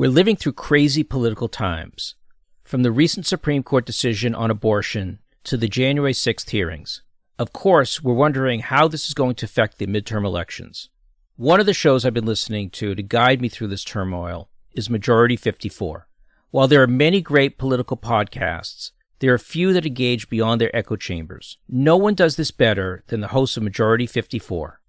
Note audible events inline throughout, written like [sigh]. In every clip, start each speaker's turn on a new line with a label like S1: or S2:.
S1: We're living through crazy political times, from the recent Supreme Court decision on abortion to the January 6th hearings. Of course, we're wondering how this is going to affect the midterm elections. One of the shows I've been listening to to guide me through this turmoil is Majority 54. While there are many great political podcasts, there are few that engage beyond their echo chambers. No one does this better than the hosts of Majority 54.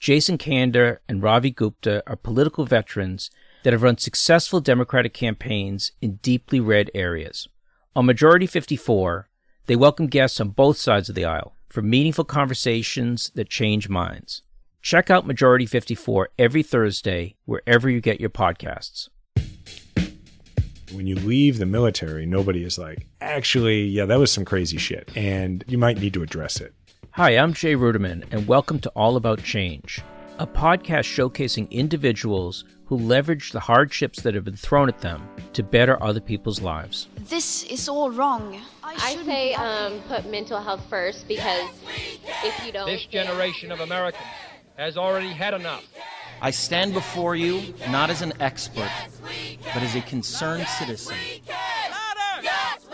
S1: Jason Kander and Ravi Gupta are political veterans that have run successful Democratic campaigns in deeply red areas. On Majority 54, they welcome guests on both sides of the aisle for meaningful conversations that change minds. Check out Majority 54 every Thursday wherever you get your podcasts.
S2: When you leave the military, nobody is like, actually, yeah, that was some crazy shit, and you might need to address it.
S1: Hi, I'm Jay Ruderman, and welcome to All About Change, a podcast showcasing individuals who leverage the hardships that have been thrown at them to better other people's lives.
S3: This is all wrong.
S4: I say um, put mental health first because if you don't,
S5: This generation of Americans has already had enough.
S6: I stand before you not as an expert, but as a concerned citizen.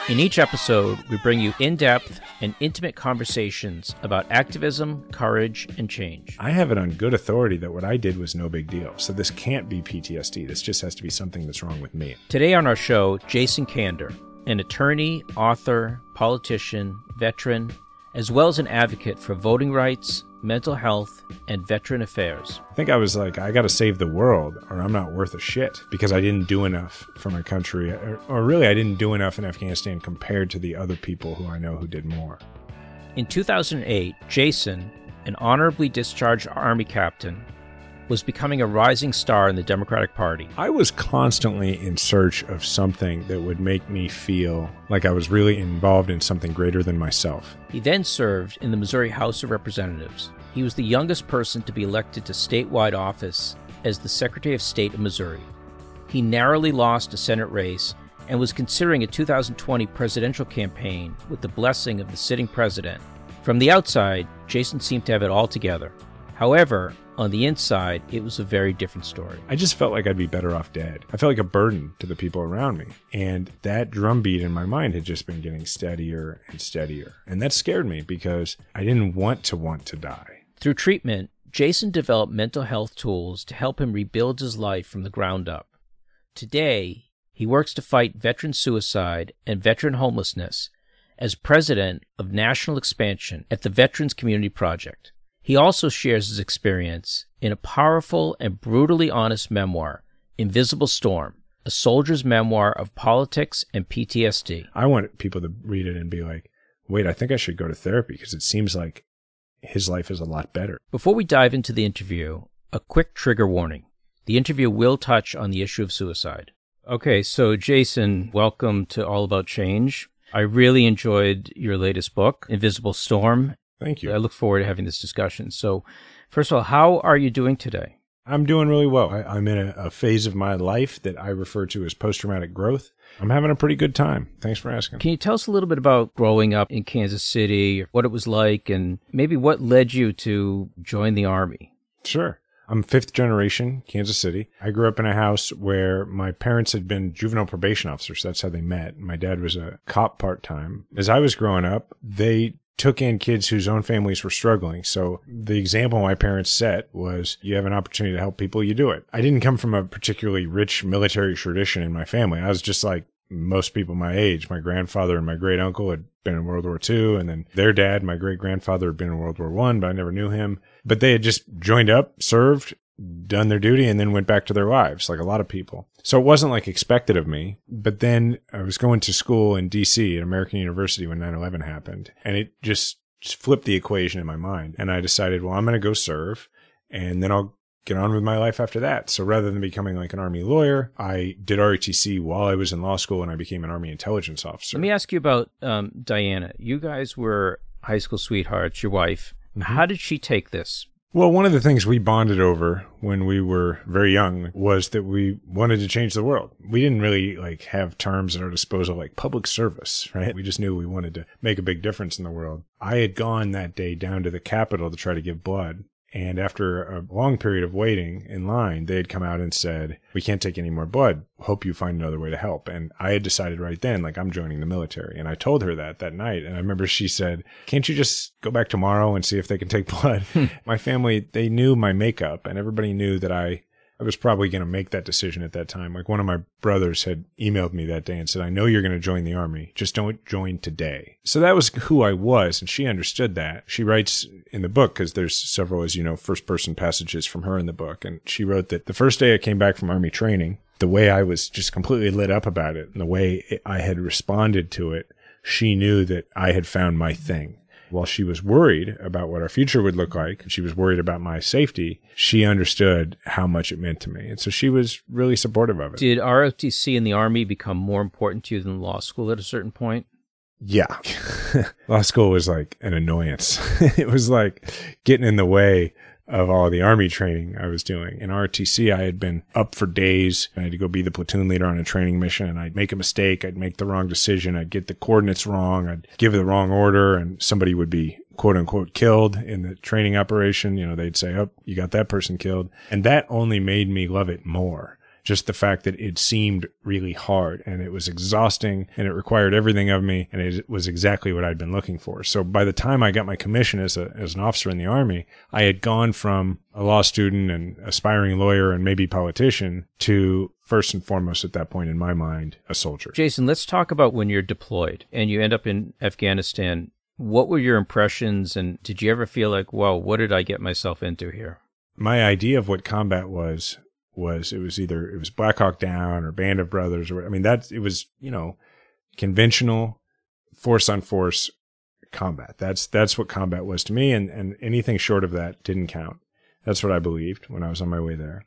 S1: In each episode, we bring you in depth and intimate conversations about activism, courage, and change.
S2: I have it on good authority that what I did was no big deal. So this can't be PTSD. This just has to be something that's wrong with me.
S1: Today on our show, Jason Kander, an attorney, author, politician, veteran, as well as an advocate for voting rights, mental health, and veteran affairs.
S2: I think I was like, I got to save the world or I'm not worth a shit because I didn't do enough for my country. Or, or really, I didn't do enough in Afghanistan compared to the other people who I know who did more.
S1: In 2008, Jason, an honorably discharged Army captain, was becoming a rising star in the Democratic Party.
S2: I was constantly in search of something that would make me feel like I was really involved in something greater than myself.
S1: He then served in the Missouri House of Representatives. He was the youngest person to be elected to statewide office as the Secretary of State of Missouri. He narrowly lost a Senate race and was considering a 2020 presidential campaign with the blessing of the sitting president. From the outside, Jason seemed to have it all together. However, on the inside, it was a very different story.
S2: I just felt like I'd be better off dead. I felt like a burden to the people around me. And that drumbeat in my mind had just been getting steadier and steadier. And that scared me because I didn't want to want to die.
S1: Through treatment, Jason developed mental health tools to help him rebuild his life from the ground up. Today, he works to fight veteran suicide and veteran homelessness as president of national expansion at the Veterans Community Project. He also shares his experience in a powerful and brutally honest memoir, Invisible Storm, a soldier's memoir of politics and PTSD.
S2: I want people to read it and be like, wait, I think I should go to therapy because it seems like his life is a lot better.
S1: Before we dive into the interview, a quick trigger warning. The interview will touch on the issue of suicide. Okay, so Jason, welcome to All About Change. I really enjoyed your latest book, Invisible Storm.
S2: Thank you.
S1: I look forward to having this discussion. So, first of all, how are you doing today?
S2: I'm doing really well. I, I'm in a, a phase of my life that I refer to as post traumatic growth. I'm having a pretty good time. Thanks for asking.
S1: Can you tell us a little bit about growing up in Kansas City, what it was like, and maybe what led you to join the Army?
S2: Sure. I'm fifth generation Kansas City. I grew up in a house where my parents had been juvenile probation officers. That's how they met. My dad was a cop part time. As I was growing up, they took in kids whose own families were struggling. So the example my parents set was you have an opportunity to help people, you do it. I didn't come from a particularly rich military tradition in my family. I was just like most people my age. My grandfather and my great uncle had been in World War II, and then their dad, my great grandfather, had been in World War One, but I never knew him. But they had just joined up, served, done their duty, and then went back to their lives, like a lot of people. So it wasn't like expected of me. But then I was going to school in DC at American University when 9 11 happened, and it just flipped the equation in my mind. And I decided, well, I'm going to go serve, and then I'll get on with my life after that. So rather than becoming like an army lawyer, I did ROTC while I was in law school and I became an army intelligence officer.
S1: Let me ask you about um, Diana. You guys were high school sweethearts, your wife. How did she take this?
S2: Well, one of the things we bonded over when we were very young was that we wanted to change the world. We didn't really like have terms at our disposal like public service, right? We just knew we wanted to make a big difference in the world. I had gone that day down to the Capitol to try to give blood And after a long period of waiting in line, they had come out and said, We can't take any more blood. Hope you find another way to help. And I had decided right then, like, I'm joining the military. And I told her that that night. And I remember she said, Can't you just go back tomorrow and see if they can take [laughs] blood? Hmm. my family, they knew my makeup and everybody knew that I I was probably going to make that decision at that time. Like one of my brothers had emailed me that day and said, I know you're going to join the army. Just don't join today. So that was who I was. And she understood that. She writes in the book, because there's several, as you know, first person passages from her in the book. And she wrote that the first day I came back from army training, the way I was just completely lit up about it and the way I had responded to it, she knew that I had found my thing while she was worried about what our future would look like, she was worried about my safety, she understood how much it meant to me. And so she was really supportive of it.
S1: Did ROTC and the Army become more important to you than law school at a certain point?
S2: Yeah. [laughs] law school was like an annoyance. [laughs] it was like getting in the way of all the army training I was doing. In ROTC, I had been up for days. I had to go be the platoon leader on a training mission and I'd make a mistake. I'd make the wrong decision. I'd get the coordinates wrong. I'd give the wrong order and somebody would be quote unquote killed in the training operation. You know, they'd say, Oh, you got that person killed. And that only made me love it more just the fact that it seemed really hard and it was exhausting and it required everything of me and it was exactly what I'd been looking for. So by the time I got my commission as a as an officer in the army, I had gone from a law student and aspiring lawyer and maybe politician to first and foremost at that point in my mind a soldier.
S1: Jason, let's talk about when you're deployed and you end up in Afghanistan. What were your impressions and did you ever feel like, "Wow, what did I get myself into here?"
S2: My idea of what combat was was it was either it was Black Hawk Down or Band of Brothers or I mean that it was you know conventional force on force combat. That's that's what combat was to me, and and anything short of that didn't count. That's what I believed when I was on my way there.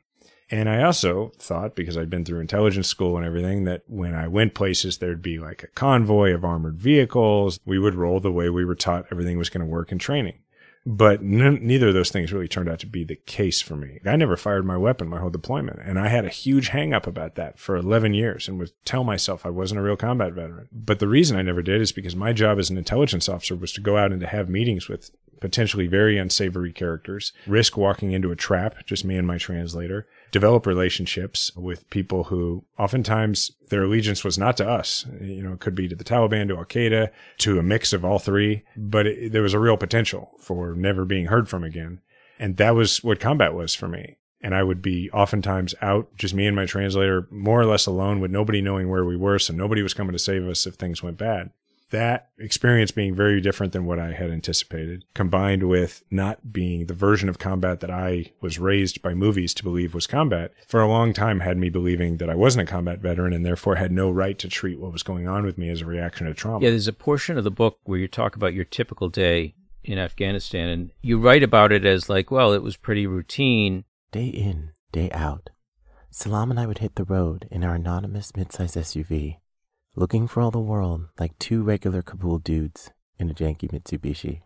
S2: And I also thought, because I'd been through intelligence school and everything, that when I went places, there'd be like a convoy of armored vehicles. We would roll the way we were taught everything was going to work in training. But n- neither of those things really turned out to be the case for me. I never fired my weapon my whole deployment. And I had a huge hang up about that for 11 years and would tell myself I wasn't a real combat veteran. But the reason I never did is because my job as an intelligence officer was to go out and to have meetings with potentially very unsavory characters, risk walking into a trap, just me and my translator, develop relationships with people who oftentimes their allegiance was not to us. You know, it could be to the Taliban, to Al Qaeda, to a mix of all three, but it, there was a real potential for never being heard from again. And that was what combat was for me. And I would be oftentimes out, just me and my translator, more or less alone with nobody knowing where we were. So nobody was coming to save us if things went bad that experience being very different than what I had anticipated, combined with not being the version of combat that I was raised by movies to believe was combat, for a long time had me believing that I wasn't a combat veteran and therefore had no right to treat what was going on with me as a reaction to trauma.
S1: Yeah, there's a portion of the book where you talk about your typical day in Afghanistan, and you write about it as like, well, it was pretty routine.
S7: Day in, day out. Salam and I would hit the road in our anonymous midsize SUV looking for all the world like two regular Kabul dudes in a janky Mitsubishi.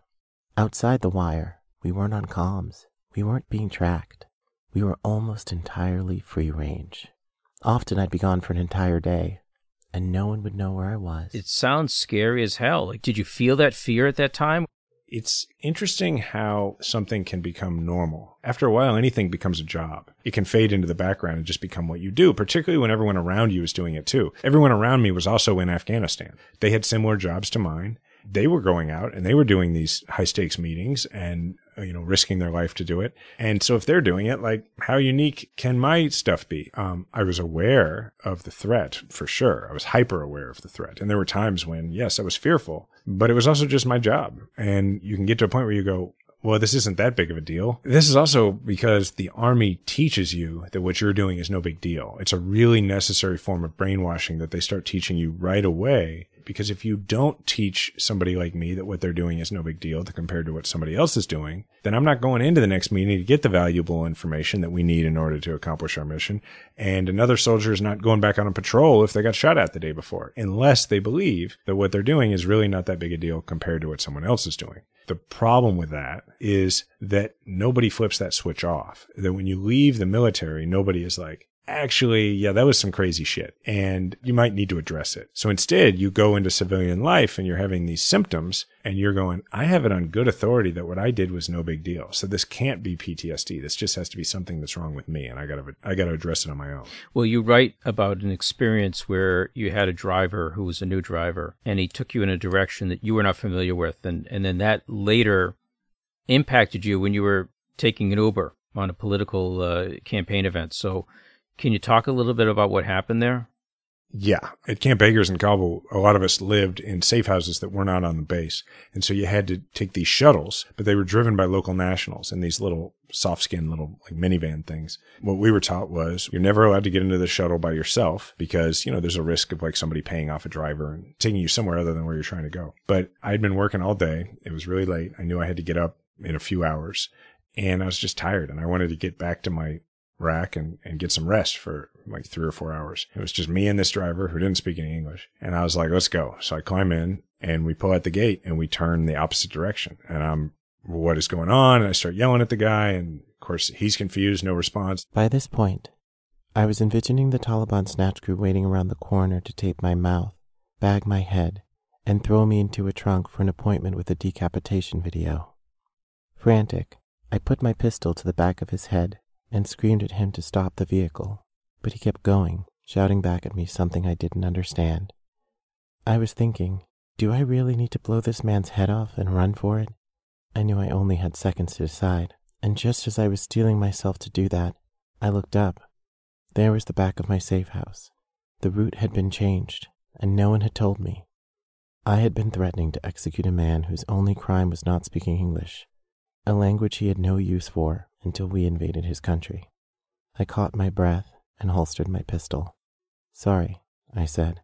S7: Outside the wire, we weren't on comms. We weren't being tracked. We were almost entirely free range. Often I'd be gone for an entire day, and no one would know where I was.
S1: It sounds scary as hell. Like, did you feel that fear at that time?
S2: It's interesting how something can become normal. After a while, anything becomes a job. It can fade into the background and just become what you do, particularly when everyone around you is doing it too. Everyone around me was also in Afghanistan. They had similar jobs to mine. They were going out and they were doing these high stakes meetings and you know, risking their life to do it. And so if they're doing it, like how unique can my stuff be? Um, I was aware of the threat for sure. I was hyper aware of the threat. And there were times when, yes, I was fearful, but it was also just my job. And you can get to a point where you go, well, this isn't that big of a deal. This is also because the army teaches you that what you're doing is no big deal. It's a really necessary form of brainwashing that they start teaching you right away because if you don't teach somebody like me that what they're doing is no big deal compared to what somebody else is doing, then I'm not going into the next meeting to get the valuable information that we need in order to accomplish our mission. And another soldier is not going back on a patrol if they got shot at the day before, unless they believe that what they're doing is really not that big a deal compared to what someone else is doing. The problem with that is that nobody flips that switch off. That when you leave the military, nobody is like, actually, yeah, that was some crazy shit and you might need to address it. So instead, you go into civilian life and you're having these symptoms and you're going, I have it on good authority that what I did was no big deal. So this can't be PTSD. This just has to be something that's wrong with me and I got to I got to address it on my own.
S1: Well, you write about an experience where you had a driver who was a new driver and he took you in a direction that you were not familiar with and and then that later impacted you when you were taking an Uber on a political uh, campaign event. So can you talk a little bit about what happened there?
S2: Yeah. At Camp Eggers in Kabul, a lot of us lived in safe houses that were not on the base. And so you had to take these shuttles, but they were driven by local nationals in these little soft skin little like minivan things. What we were taught was you're never allowed to get into the shuttle by yourself because, you know, there's a risk of like somebody paying off a driver and taking you somewhere other than where you're trying to go. But I'd been working all day. It was really late. I knew I had to get up in a few hours and I was just tired and I wanted to get back to my rack and, and get some rest for like three or four hours. It was just me and this driver who didn't speak any English. And I was like, let's go. So I climb in and we pull at the gate and we turn the opposite direction. And I'm, what is going on? And I start yelling at the guy. And of course, he's confused, no response.
S7: By this point, I was envisioning the Taliban snatch crew waiting around the corner to tape my mouth, bag my head, and throw me into a trunk for an appointment with a decapitation video. Frantic, I put my pistol to the back of his head and screamed at him to stop the vehicle, but he kept going, shouting back at me something I didn't understand. I was thinking, do I really need to blow this man's head off and run for it? I knew I only had seconds to decide, and just as I was steeling myself to do that, I looked up. There was the back of my safe house. The route had been changed, and no one had told me. I had been threatening to execute a man whose only crime was not speaking English, a language he had no use for until we invaded his country. I caught my breath and holstered my pistol. Sorry, I said,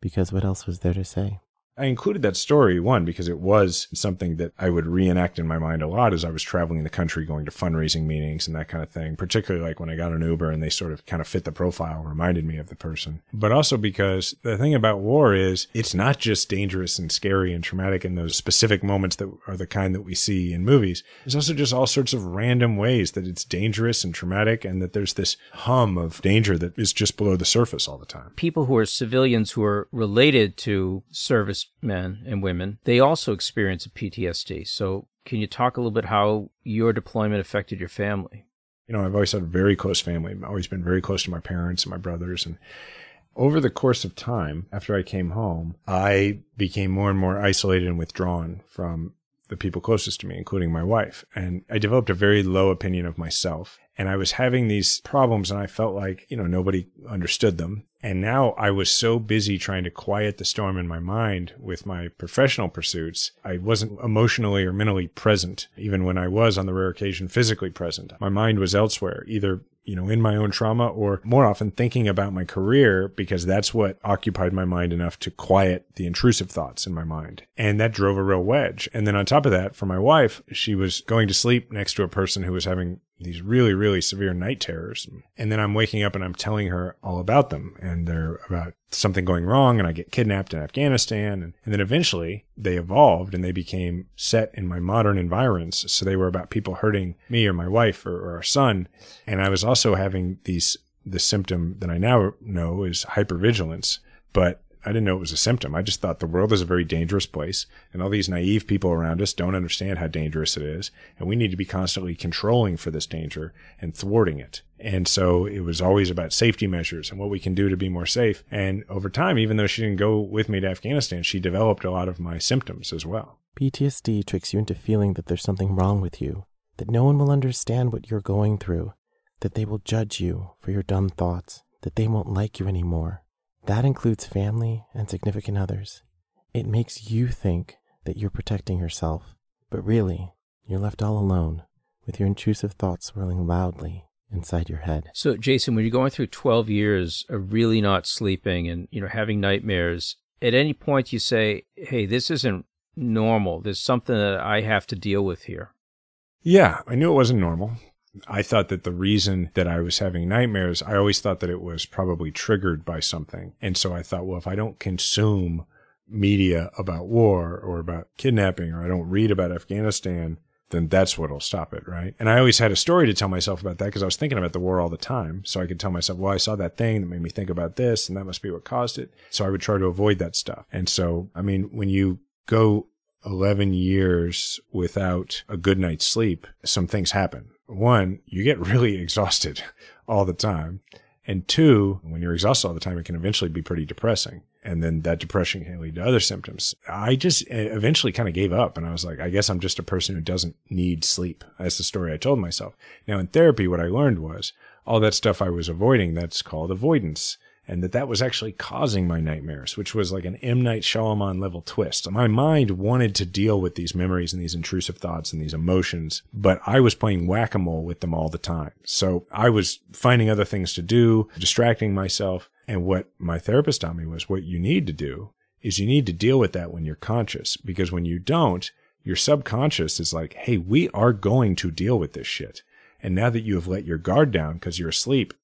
S7: because what else was there to say?
S2: I included that story, one, because it was something that I would reenact in my mind a lot as I was traveling the country, going to fundraising meetings and that kind of thing, particularly like when I got an Uber and they sort of kind of fit the profile, reminded me of the person. But also because the thing about war is it's not just dangerous and scary and traumatic in those specific moments that are the kind that we see in movies. There's also just all sorts of random ways that it's dangerous and traumatic and that there's this hum of danger that is just below the surface all the time.
S1: People who are civilians who are related to service men and women, they also experience a PTSD. So, can you talk a little bit how your deployment affected your family?
S2: You know, I've always had a very close family. I've always been very close to my parents and my brothers. And over the course of time, after I came home, I became more and more isolated and withdrawn from the people closest to me, including my wife. And I developed a very low opinion of myself. And I was having these problems and I felt like, you know, nobody understood them. And now I was so busy trying to quiet the storm in my mind with my professional pursuits. I wasn't emotionally or mentally present, even when I was on the rare occasion physically present. My mind was elsewhere, either you know, in my own trauma or more often thinking about my career because that's what occupied my mind enough to quiet the intrusive thoughts in my mind. And that drove a real wedge. And then on top of that, for my wife, she was going to sleep next to a person who was having these really, really severe night terrors. And then I'm waking up and I'm telling her all about them and they're about something going wrong and I get kidnapped in Afghanistan. And, and then eventually they evolved and they became set in my modern environs. So they were about people hurting me or my wife or, or our son. And I was also having these, the symptom that I now know is hypervigilance, but I didn't know it was a symptom. I just thought the world is a very dangerous place and all these naive people around us don't understand how dangerous it is. And we need to be constantly controlling for this danger and thwarting it. And so it was always about safety measures and what we can do to be more safe. And over time, even though she didn't go with me to Afghanistan, she developed a lot of my symptoms as well.
S7: PTSD tricks you into feeling that there's something wrong with you, that no one will understand what you're going through, that they will judge you for your dumb thoughts, that they won't like you anymore that includes family and significant others. It makes you think that you're protecting yourself, but really, you're left all alone with your intrusive thoughts swirling loudly inside your head.
S1: So, Jason, when you're going through 12 years of really not sleeping and, you know, having nightmares, at any point you say, "Hey, this isn't normal. There's something that I have to deal with here."
S2: Yeah, I knew it wasn't normal. I thought that the reason that I was having nightmares, I always thought that it was probably triggered by something. And so I thought, well, if I don't consume media about war or about kidnapping or I don't read about Afghanistan, then that's what'll stop it, right? And I always had a story to tell myself about that because I was thinking about the war all the time. So I could tell myself, well, I saw that thing that made me think about this, and that must be what caused it. So I would try to avoid that stuff. And so, I mean, when you go 11 years without a good night's sleep, some things happen. One, you get really [laughs] exhausted all the time. And two, when you're exhausted all the time, it can eventually be pretty depressing. And then that depression can lead to other symptoms. I just eventually kind of gave up and I was like, I guess I'm just a person who doesn't need sleep. That's the story I told myself. Now in therapy, what I learned was all that stuff I was avoiding, that's called avoidance and that that was actually causing my nightmares, which was like an M. Night Shyamalan level twist. My mind wanted to deal with these memories and these intrusive thoughts and these emotions, but I was playing whack a mole with them all the time. So I was finding other things to do, distracting myself. And what my therapist taught me was what you need to do is you need to deal with that when you're conscious, because when you don't, your subconscious is like, Hey, we are going to deal with this shit. And now that you have let your guard down because you're asleep,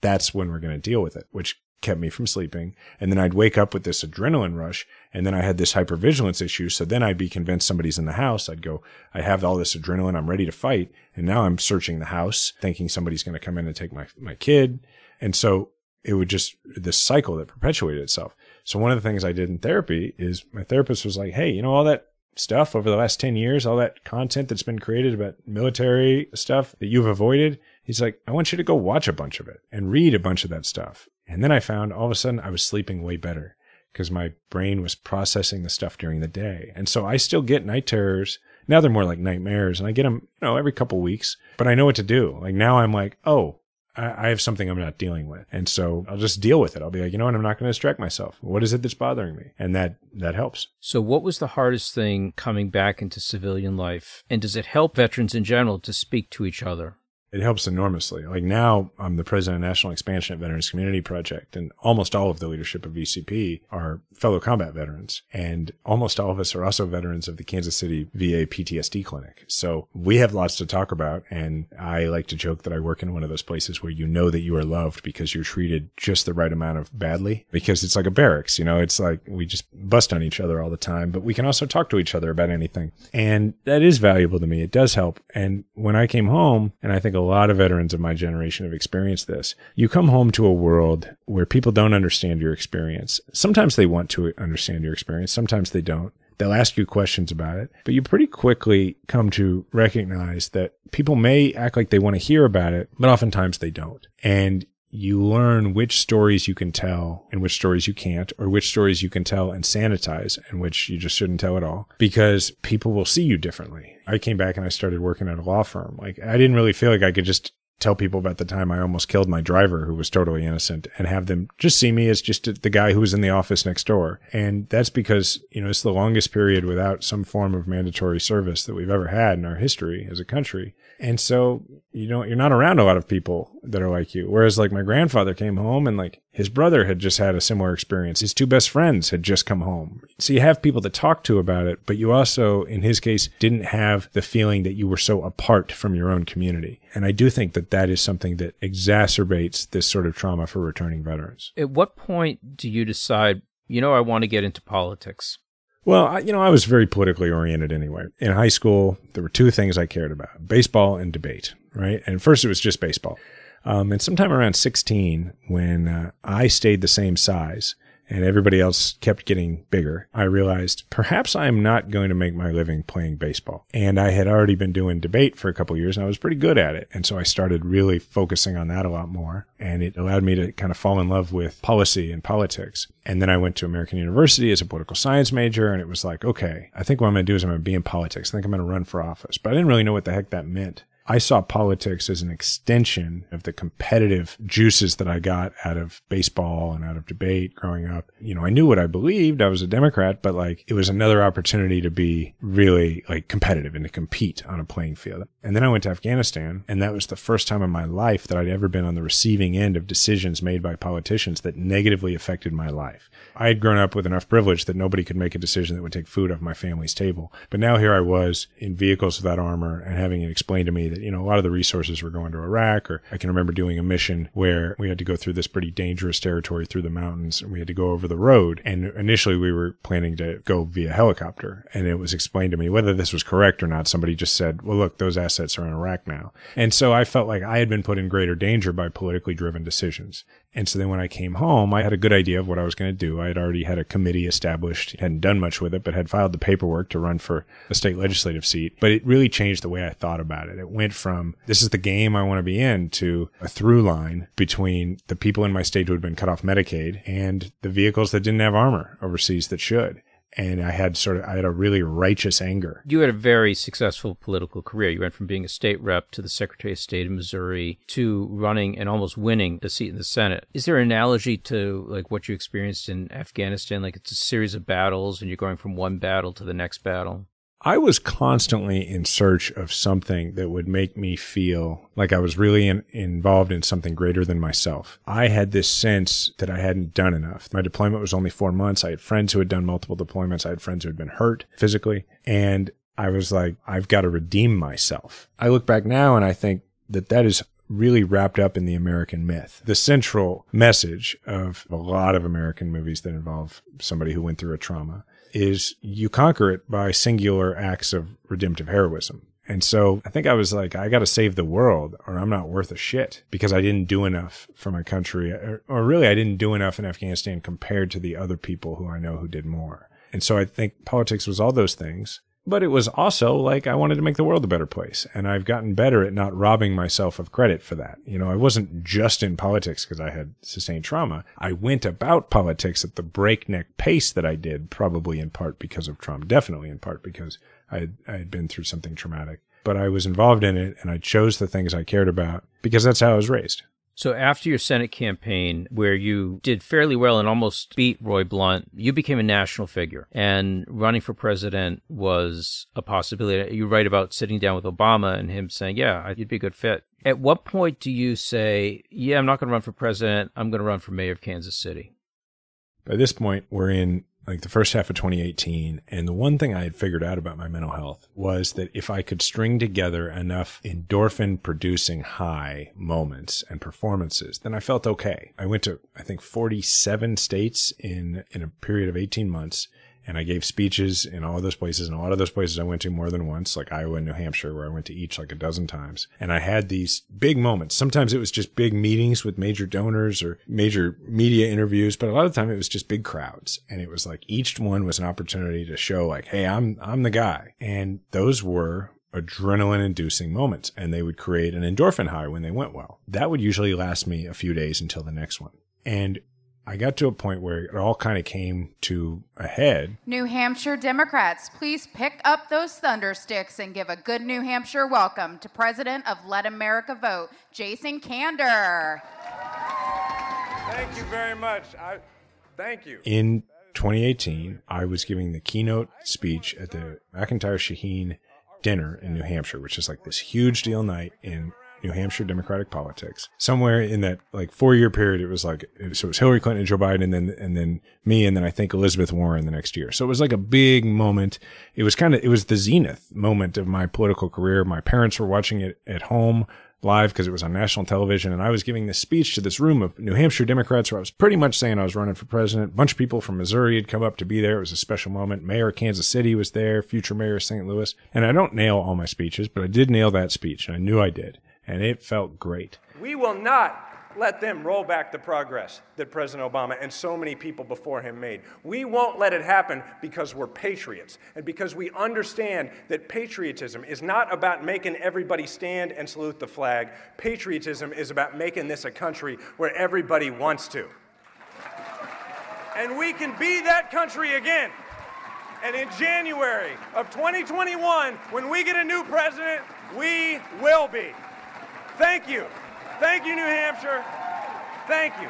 S2: that's when we're going to deal with it, which kept me from sleeping. And then I'd wake up with this adrenaline rush. And then I had this hypervigilance issue. So then I'd be convinced somebody's in the house. I'd go, I have all this adrenaline. I'm ready to fight. And now I'm searching the house thinking somebody's going to come in and take my, my kid. And so it would just, this cycle that perpetuated itself. So one of the things I did in therapy is my therapist was like, Hey, you know, all that stuff over the last 10 years, all that content that's been created about military stuff that you've avoided. He's like, I want you to go watch a bunch of it and read a bunch of that stuff and then I found all of a sudden I was sleeping way better because my brain was processing the stuff during the day. And so I still get night terrors. Now they're more like nightmares and I get them, you know, every couple weeks, but I know what to do. Like now I'm like, oh, I have something I'm not dealing with. And so I'll just deal with it. I'll be like, you know what? I'm not going to distract myself. What is it that's bothering me? And that, that helps.
S1: So what was the hardest thing coming back into civilian life? And does it help veterans in general to speak to each other?
S2: It helps enormously. Like now, I'm the president of National Expansion at Veterans Community Project, and almost all of the leadership of VCP are fellow combat veterans, and almost all of us are also veterans of the Kansas City VA PTSD clinic. So we have lots to talk about, and I like to joke that I work in one of those places where you know that you are loved because you're treated just the right amount of badly, because it's like a barracks. You know, it's like we just bust on each other all the time, but we can also talk to each other about anything, and that is valuable to me. It does help. And when I came home, and I think a lot of veterans of my generation have experienced this. You come home to a world where people don't understand your experience. Sometimes they want to understand your experience. Sometimes they don't. They'll ask you questions about it, but you pretty quickly come to recognize that people may act like they want to hear about it, but oftentimes they don't. And you learn which stories you can tell and which stories you can't, or which stories you can tell and sanitize and which you just shouldn't tell at all because people will see you differently. I came back and I started working at a law firm. Like I didn't really feel like I could just tell people about the time I almost killed my driver who was totally innocent and have them just see me as just the guy who was in the office next door. And that's because, you know, it's the longest period without some form of mandatory service that we've ever had in our history as a country. And so, you know, you're not around a lot of people that are like you. Whereas like my grandfather came home and like his brother had just had a similar experience. His two best friends had just come home. So you have people to talk to about it, but you also, in his case, didn't have the feeling that you were so apart from your own community. And I do think that that is something that exacerbates this sort of trauma for returning veterans.
S1: At what point do you decide, you know, I want to get into politics?
S2: Well, I, you know, I was very politically oriented anyway. In high school, there were two things I cared about baseball and debate, right? And first, it was just baseball. Um, and sometime around 16, when uh, I stayed the same size, and everybody else kept getting bigger, I realized perhaps I'm not going to make my living playing baseball. And I had already been doing debate for a couple years and I was pretty good at it. And so I started really focusing on that a lot more. And it allowed me to kind of fall in love with policy and politics. And then I went to American University as a political science major. And it was like, okay, I think what I'm going to do is I'm going to be in politics. I think I'm going to run for office. But I didn't really know what the heck that meant. I saw politics as an extension of the competitive juices that I got out of baseball and out of debate growing up. You know, I knew what I believed. I was a Democrat, but like it was another opportunity to be really like competitive and to compete on a playing field. And then I went to Afghanistan and that was the first time in my life that I'd ever been on the receiving end of decisions made by politicians that negatively affected my life. I had grown up with enough privilege that nobody could make a decision that would take food off my family's table. But now here I was in vehicles without armor and having it explained to me that, you know, a lot of the resources were going to Iraq, or I can remember doing a mission where we had to go through this pretty dangerous territory through the mountains and we had to go over the road. And initially we were planning to go via helicopter. And it was explained to me whether this was correct or not. Somebody just said, well, look, those assets are in Iraq now. And so I felt like I had been put in greater danger by politically driven decisions. And so then when I came home, I had a good idea of what I was going to do. I had already had a committee established, hadn't done much with it, but had filed the paperwork to run for a state legislative seat. But it really changed the way I thought about it. It went from this is the game I want to be in to a through line between the people in my state who had been cut off Medicaid and the vehicles that didn't have armor overseas that should and I had sort of I had a really righteous anger.
S1: You had a very successful political career. You went from being a state rep to the Secretary of State of Missouri to running and almost winning a seat in the Senate. Is there an analogy to like what you experienced in Afghanistan? Like it's a series of battles and you're going from one battle to the next battle?
S2: I was constantly in search of something that would make me feel like I was really in, involved in something greater than myself. I had this sense that I hadn't done enough. My deployment was only four months. I had friends who had done multiple deployments. I had friends who had been hurt physically. And I was like, I've got to redeem myself. I look back now and I think that that is really wrapped up in the American myth. The central message of a lot of American movies that involve somebody who went through a trauma is you conquer it by singular acts of redemptive heroism. And so I think I was like, I got to save the world or I'm not worth a shit because I didn't do enough for my country or, or, really I didn't do enough in Afghanistan compared to the other people who I know who did more. And so I think politics was all those things but it was also like I wanted to make the world a better place. And I've gotten better at not robbing myself of credit for that. You know, I wasn't just in politics because I had sustained trauma. I went about politics at the breakneck pace that I did, probably in part because of trauma, definitely in part because I had, I had been through something traumatic. But I was involved in it and I chose the things I cared about because that's how I was raised.
S1: So after your Senate campaign, where you did fairly well and almost beat Roy Blunt, you became a national figure, and running for president was a possibility. You write about sitting down with Obama and him saying, "Yeah, you'd be a good fit." At what point do you say, "Yeah, I'm not going to run for president. I'm going to run for mayor of Kansas City"?
S2: By this point, we're in like the first half of 2018. And the one thing I had figured out about my mental health was that if I could string together enough endorphin producing high moments and performances, then I felt okay. I went to, I think, 47 states in, in a period of 18 months and I gave speeches in all of those places. And a lot of those places I went to more than once, like Iowa and New Hampshire, where I went to each like a dozen times. And I had these big moments. Sometimes it was just big meetings with major donors or major media interviews, but a lot of the time it was just big crowds. And it was like each one was an opportunity to show like, Hey, I'm, I'm the guy. And those were adrenaline inducing moments and they would create an endorphin high when they went well. That would usually last me a few days until the next one. And I got to a point where it all kind of came to a head.
S8: New Hampshire Democrats, please pick up those thunder sticks and give a good New Hampshire welcome to President of Let America Vote, Jason Kander.
S2: Thank you very much. I, thank you. In 2018, I was giving the keynote speech at the McIntyre Shaheen dinner in New Hampshire, which is like this huge deal night in New Hampshire Democratic politics. Somewhere in that like four year period, it was like so it was Hillary Clinton and Joe Biden, and then and then me, and then I think Elizabeth Warren the next year. So it was like a big moment. It was kind of it was the zenith moment of my political career. My parents were watching it at home live because it was on national television. And I was giving this speech to this room of New Hampshire Democrats where I was pretty much saying I was running for president. A bunch of people from Missouri had come up to be there. It was a special moment. Mayor of Kansas City was there, future mayor of St. Louis. And I don't nail all my speeches, but I did nail that speech and I knew I did and it felt great.
S9: We will not let them roll back the progress that President Obama and so many people before him made. We won't let it happen because we're patriots and because we understand that patriotism is not about making everybody stand and salute the flag. Patriotism is about making this a country where everybody wants to. And we can be that country again. And in January of 2021, when we get a new president, we will be. Thank you. Thank you, New Hampshire. Thank you.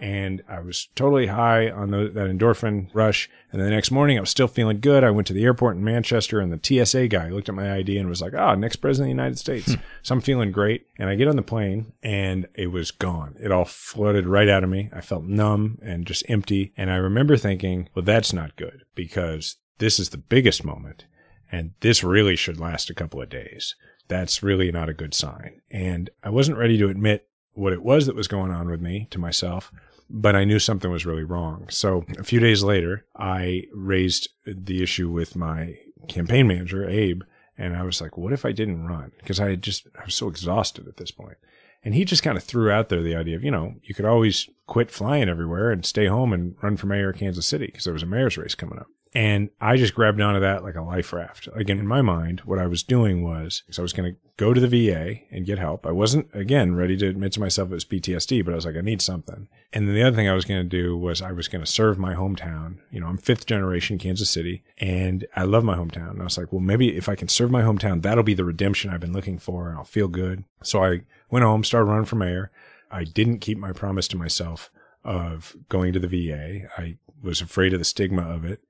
S2: And I was totally high on the, that endorphin rush. And the next morning, I was still feeling good. I went to the airport in Manchester, and the TSA guy looked at my ID and was like, "Ah, oh, next president of the United States." Hmm. so I'm feeling great. And I get on the plane, and it was gone. It all floated right out of me. I felt numb and just empty. And I remember thinking, "Well, that's not good because this is the biggest moment, and this really should last a couple of days." That's really not a good sign. And I wasn't ready to admit what it was that was going on with me to myself, but I knew something was really wrong. So a few days later, I raised the issue with my campaign manager, Abe, and I was like, what if I didn't run? Because I just, I was so exhausted at this point. And he just kind of threw out there the idea of, you know, you could always quit flying everywhere and stay home and run for mayor of Kansas City because there was a mayor's race coming up. And I just grabbed onto that like a life raft. Again, in my mind, what I was doing was I was going to go to the VA and get help. I wasn't, again, ready to admit to myself it was PTSD, but I was like, I need something. And then the other thing I was going to do was I was going to serve my hometown. You know, I'm fifth generation Kansas City and I love my hometown. And I was like, well, maybe if I can serve my hometown, that'll be the redemption I've been looking for and I'll feel good. So I went home, started running for mayor. I didn't keep my promise to myself of going to the VA. I was afraid of the stigma of it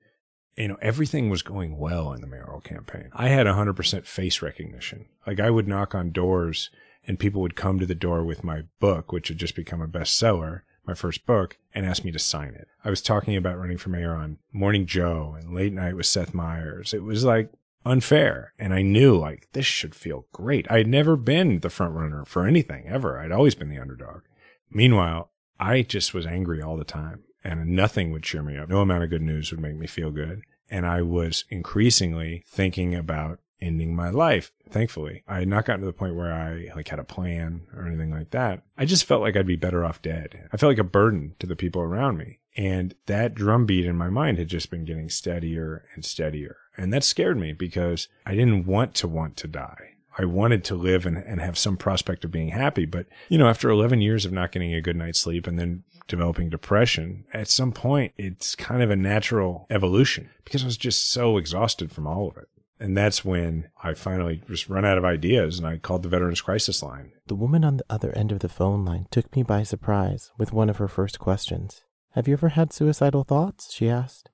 S2: you know, everything was going well in the mayoral campaign. I had 100% face recognition. Like I would knock on doors and people would come to the door with my book, which had just become a bestseller, my first book, and ask me to sign it. I was talking about running for mayor on Morning Joe and Late Night with Seth Meyers. It was like unfair. And I knew like this should feel great. I had never been the front runner for anything ever. I'd always been the underdog. Meanwhile, I just was angry all the time and nothing would cheer me up. No amount of good news would make me feel good. And I was increasingly thinking about ending my life. Thankfully, I had not gotten to the point where I like had a plan or anything like that. I just felt like I'd be better off dead. I felt like a burden to the people around me. And that drumbeat in my mind had just been getting steadier and steadier. And that scared me because I didn't want to want to die. I wanted to live and, and have some prospect of being happy. But, you know, after 11 years of not getting a good night's sleep and then developing depression, at some point, it's kind of a natural evolution because I was just so exhausted from all of it. And that's when I finally just run out of ideas and I called the Veterans Crisis Line.
S7: The woman on the other end of the phone line took me by surprise with one of her first questions. Have you ever had suicidal thoughts? she asked.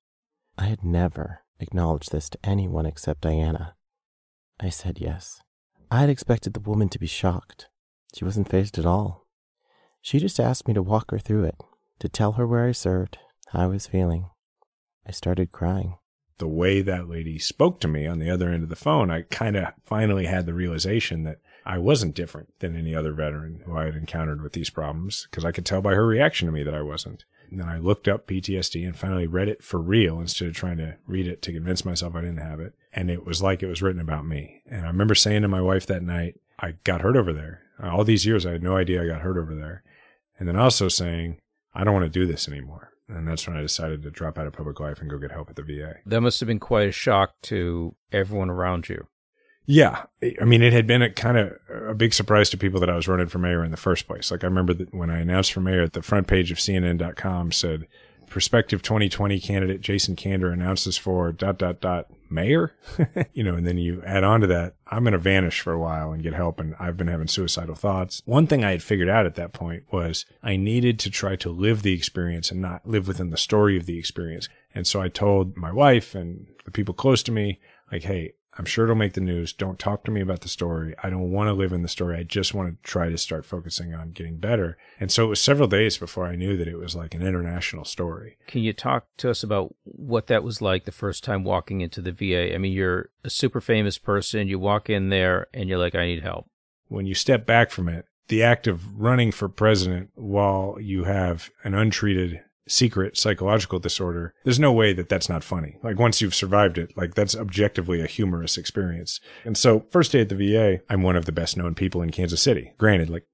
S7: I had never acknowledged this to anyone except Diana. I said yes. I had expected the woman to be shocked. She wasn't fazed at all. She just asked me to walk her through it, to tell her where I served, how I was feeling. I started crying.
S2: The way that lady spoke to me on the other end of the phone, I kind of finally had the realization that I wasn't different than any other veteran who I had encountered with these problems because I could tell by her reaction to me that I wasn't. And then I looked up PTSD and finally read it for real instead of trying to read it to convince myself I didn't have it. And it was like it was written about me. And I remember saying to my wife that night, I got hurt over there. All these years, I had no idea I got hurt over there. And then also saying, I don't want to do this anymore. And that's when I decided to drop out of public life and go get help at the VA.
S1: That must have been quite a shock to everyone around you.
S2: Yeah. I mean, it had been a kind of a big surprise to people that I was running for mayor in the first place. Like I remember that when I announced for mayor, the front page of CNN.com said, prospective 2020 candidate Jason Kander announces for dot, dot, dot mayor, [laughs] you know, and then you add on to that, I'm going to vanish for a while and get help. And I've been having suicidal thoughts. One thing I had figured out at that point was I needed to try to live the experience and not live within the story of the experience. And so I told my wife and the people close to me, like, Hey, I'm sure it'll make the news. Don't talk to me about the story. I don't want to live in the story. I just want to try to start focusing on getting better. And so it was several days before I knew that it was like an international story.
S1: Can you talk to us about what that was like the first time walking into the VA? I mean, you're a super famous person. You walk in there and you're like, I need help.
S2: When you step back from it, the act of running for president while you have an untreated secret psychological disorder, there's no way that that's not funny. Like once you've survived it, like that's objectively a humorous experience. And so first day at the VA, I'm one of the best known people in Kansas City. Granted, like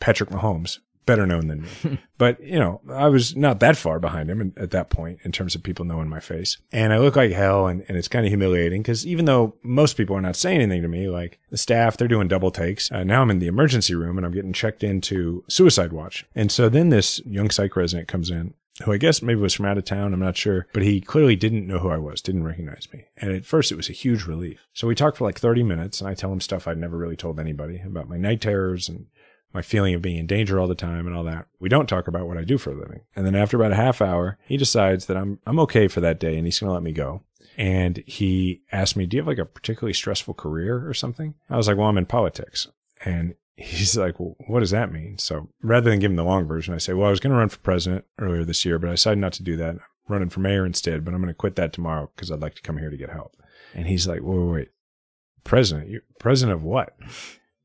S2: Patrick Mahomes, better known than me. [laughs] but, you know, I was not that far behind him at that point in terms of people knowing my face. And I look like hell and, and it's kind of humiliating because even though most people are not saying anything to me, like the staff, they're doing double takes. Uh, now I'm in the emergency room and I'm getting checked into suicide watch. And so then this young psych resident comes in who I guess maybe was from out of town. I'm not sure, but he clearly didn't know who I was, didn't recognize me. And at first it was a huge relief. So we talked for like 30 minutes and I tell him stuff I'd never really told anybody about my night terrors and my feeling of being in danger all the time and all that. We don't talk about what I do for a living. And then after about a half hour, he decides that I'm, I'm okay for that day and he's going to let me go. And he asked me, do you have like a particularly stressful career or something? I was like, well, I'm in politics. And he's like, well, what does that mean? So rather than give him the long version, I say, well, I was going to run for president earlier this year, but I decided not to do that. I'm running for mayor instead, but I'm going to quit that tomorrow because I'd like to come here to get help. And he's like, wait, wait, wait. president. You president of what?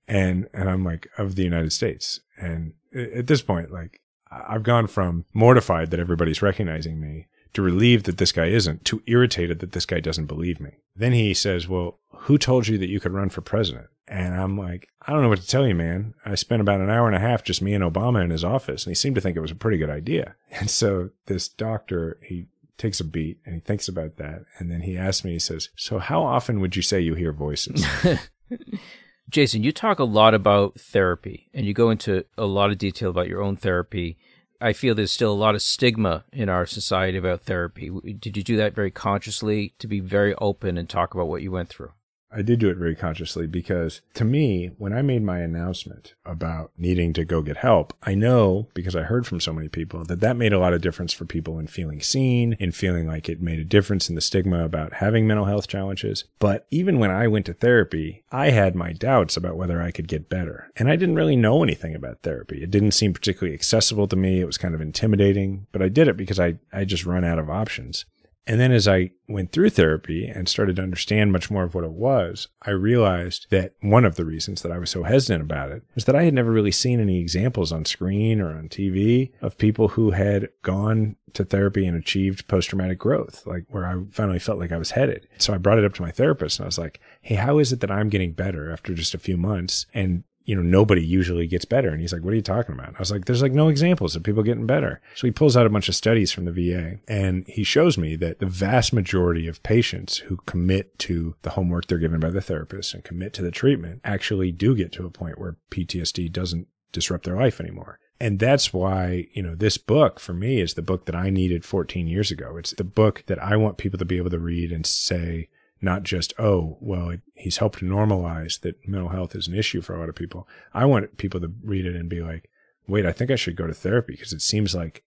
S2: And and I'm like, of the United States. And at this point, like I've gone from mortified that everybody's recognizing me to relieved that this guy isn't to irritated that this guy doesn't believe me. Then he says, Well, who told you that you could run for president? And I'm like, I don't know what to tell you, man. I spent about an hour and a half just me and Obama in his office, and he seemed to think it was a pretty good idea. [laughs] And so this doctor, he takes a beat and he thinks about that. And then he asks me, he says, So how often would you say you hear voices? [laughs]
S1: Jason, you talk a lot about therapy and you go into a lot of detail about your own therapy. I feel there's still a lot of stigma in our society about therapy. Did you do that very consciously to be very open and talk about what you went through?
S2: I did do it very consciously because to me, when I made my announcement about needing to go get help, I know because I heard from so many people that that made a lot of difference for people in feeling seen, in feeling like it made a difference in the stigma about having mental health challenges. But even when I went to therapy, I had my doubts about whether I could get better. And I didn't really know anything about therapy. It didn't seem particularly accessible to me. It was kind of intimidating, but I did it because I, I just run out of options. And then as I went through therapy and started to understand much more of what it was, I realized that one of the reasons that I was so hesitant about it was that I had never really seen any examples on screen or on TV of people who had gone to therapy and achieved post traumatic growth, like where I finally felt like I was headed. So I brought it up to my therapist and I was like, Hey, how is it that I'm getting better after just a few months? And you know, nobody usually gets better. And he's like, what are you talking about? I was like, there's like no examples of people getting better. So he pulls out a bunch of studies from the VA and he shows me that the vast majority of patients who commit to the homework they're given by the therapist and commit to the treatment actually do get to a point where PTSD doesn't disrupt their life anymore. And that's why, you know, this book for me is the book that I needed 14 years ago. It's the book that I want people to be able to read and say, not just, oh, well, he's helped normalize that mental health is an issue for a lot of people. I want people to read it and be like, wait, I think I should go to therapy because it seems like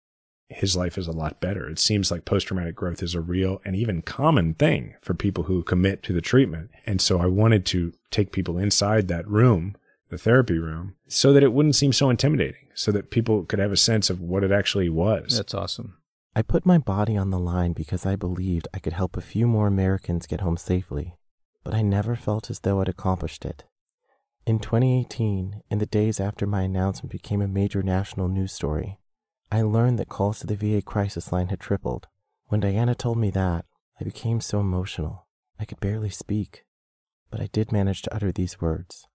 S2: his life is a lot better. It seems like post traumatic growth is a real and even common thing for people who commit to the treatment. And so I wanted to take people inside that room, the therapy room, so that it wouldn't seem so intimidating, so that people could have a sense of what it actually was.
S1: That's awesome.
S7: I put my body on the line because I believed I could help a few more Americans get home safely, but I never felt as though I'd accomplished it. In 2018, in the days after my announcement became a major national news story, I learned that calls to the VA crisis line had tripled. When Diana told me that, I became so emotional. I could barely speak, but I did manage to utter these words.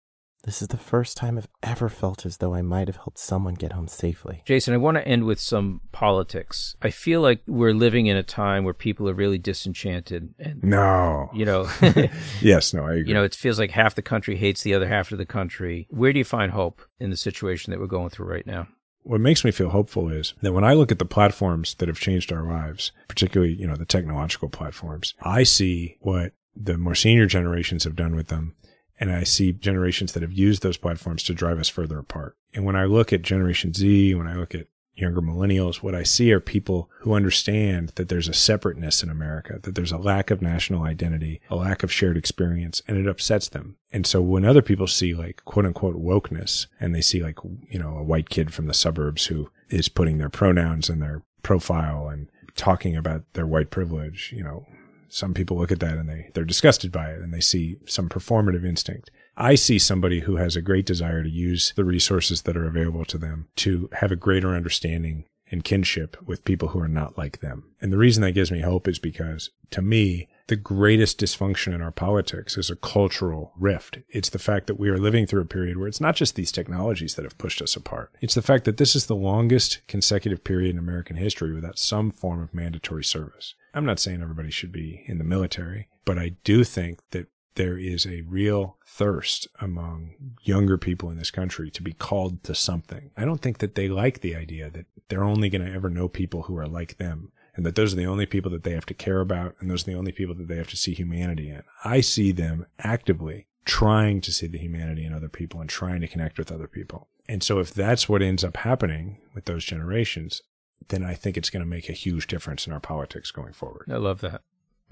S7: This is the first time I've ever felt as though I might have helped someone get home safely.
S1: Jason, I want to end with some politics. I feel like we're living in a time where people are really disenchanted. And,
S2: no.
S1: You know, [laughs]
S2: yes, no, I [laughs] agree.
S1: You know, it feels like half the country hates the other half of the country. Where do you find hope in the situation that we're going through right now?
S2: What makes me feel hopeful is that when I look at the platforms that have changed our lives, particularly, you know, the technological platforms, I see what the more senior generations have done with them and I see generations that have used those platforms to drive us further apart. And when I look at Generation Z, when I look at younger millennials, what I see are people who understand that there's a separateness in America, that there's a lack of national identity, a lack of shared experience, and it upsets them. And so when other people see like quote unquote wokeness and they see like, you know, a white kid from the suburbs who is putting their pronouns in their profile and talking about their white privilege, you know, some people look at that and they, they're disgusted by it and they see some performative instinct. I see somebody who has a great desire to use the resources that are available to them to have a greater understanding and kinship with people who are not like them. And the reason that gives me hope is because to me, the greatest dysfunction in our politics is a cultural rift. It's the fact that we are living through a period where it's not just these technologies that have pushed us apart. It's the fact that this is the longest consecutive period in American history without some form of mandatory service. I'm not saying everybody should be in the military, but I do think that there is a real thirst among younger people in this country to be called to something. I don't think that they like the idea that they're only going to ever know people who are like them and that those are the only people that they have to care about and those are the only people that they have to see humanity in. I see them actively trying to see the humanity in other people and trying to connect with other people. And so if that's what ends up happening with those generations, then I think it's going to make a huge difference in our politics going forward.
S1: I love that.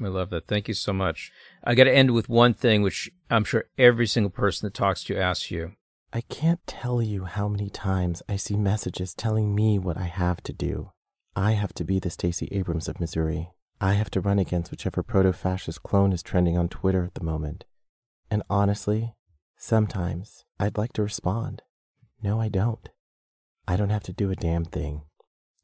S1: I love that. Thank you so much. I got to end with one thing, which I'm sure every single person that talks to you asks you.
S7: I can't tell you how many times I see messages telling me what I have to do. I have to be the Stacey Abrams of Missouri. I have to run against whichever proto fascist clone is trending on Twitter at the moment. And honestly, sometimes I'd like to respond. No, I don't. I don't have to do a damn thing.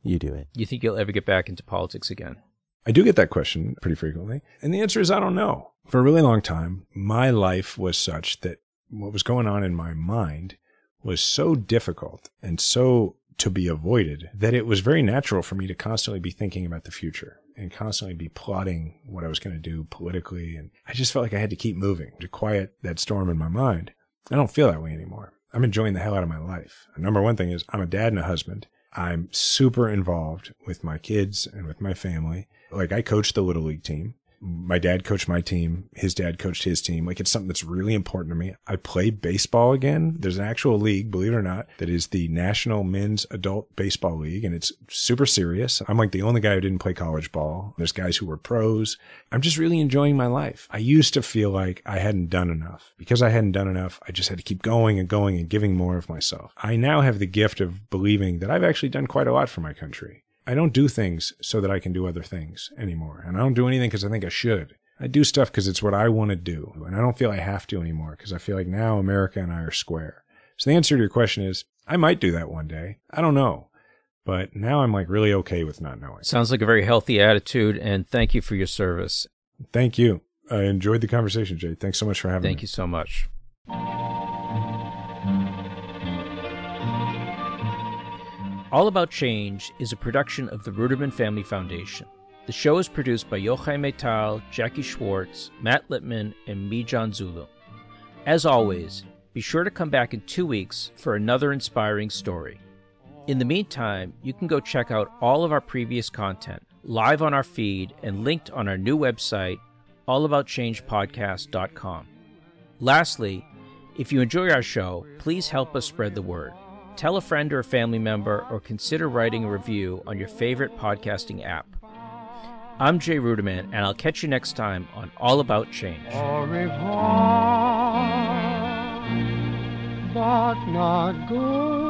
S7: You do it.
S1: You think you'll ever get back into politics again?
S2: I do get that question pretty frequently. And the answer is I don't know. For a really long time, my life was such that what was going on in my mind was so difficult and so to be avoided that it was very natural for me to constantly be thinking about the future and constantly be plotting what I was going to do politically. And I just felt like I had to keep moving to quiet that storm in my mind. I don't feel that way anymore. I'm enjoying the hell out of my life. number one thing is I'm a dad and a husband. I'm super involved with my kids and with my family. Like I coach the little league team my dad coached my team. His dad coached his team. Like it's something that's really important to me. I play baseball again. There's an actual league, believe it or not, that is the National Men's Adult Baseball League, and it's super serious. I'm like the only guy who didn't play college ball. There's guys who were pros. I'm just really enjoying my life. I used to feel like I hadn't done enough. Because I hadn't done enough, I just had to keep going and going and giving more of myself. I now have the gift of believing that I've actually done quite a lot for my country. I don't do things so that I can do other things anymore. And I don't do anything because I think I should. I do stuff because it's what I want to do. And I don't feel I have to anymore because I feel like now America and I are square. So the answer to your question is I might do that one day. I don't know. But now I'm like really okay with not knowing.
S1: Sounds like a very healthy attitude. And thank you for your service.
S2: Thank you. I enjoyed the conversation, Jay. Thanks so much for having
S1: thank
S2: me.
S1: Thank you so much. All About Change is a production of the Ruderman Family Foundation. The show is produced by Yochai Maital, Jackie Schwartz, Matt Lipman, and me, John Zulu. As always, be sure to come back in two weeks for another inspiring story. In the meantime, you can go check out all of our previous content live on our feed and linked on our new website, allaboutchangepodcast.com. Lastly, if you enjoy our show, please help us spread the word. Tell a friend or a family member, or consider writing a review on your favorite podcasting app. I'm Jay Ruderman, and I'll catch you next time on All About Change.
S10: But not good.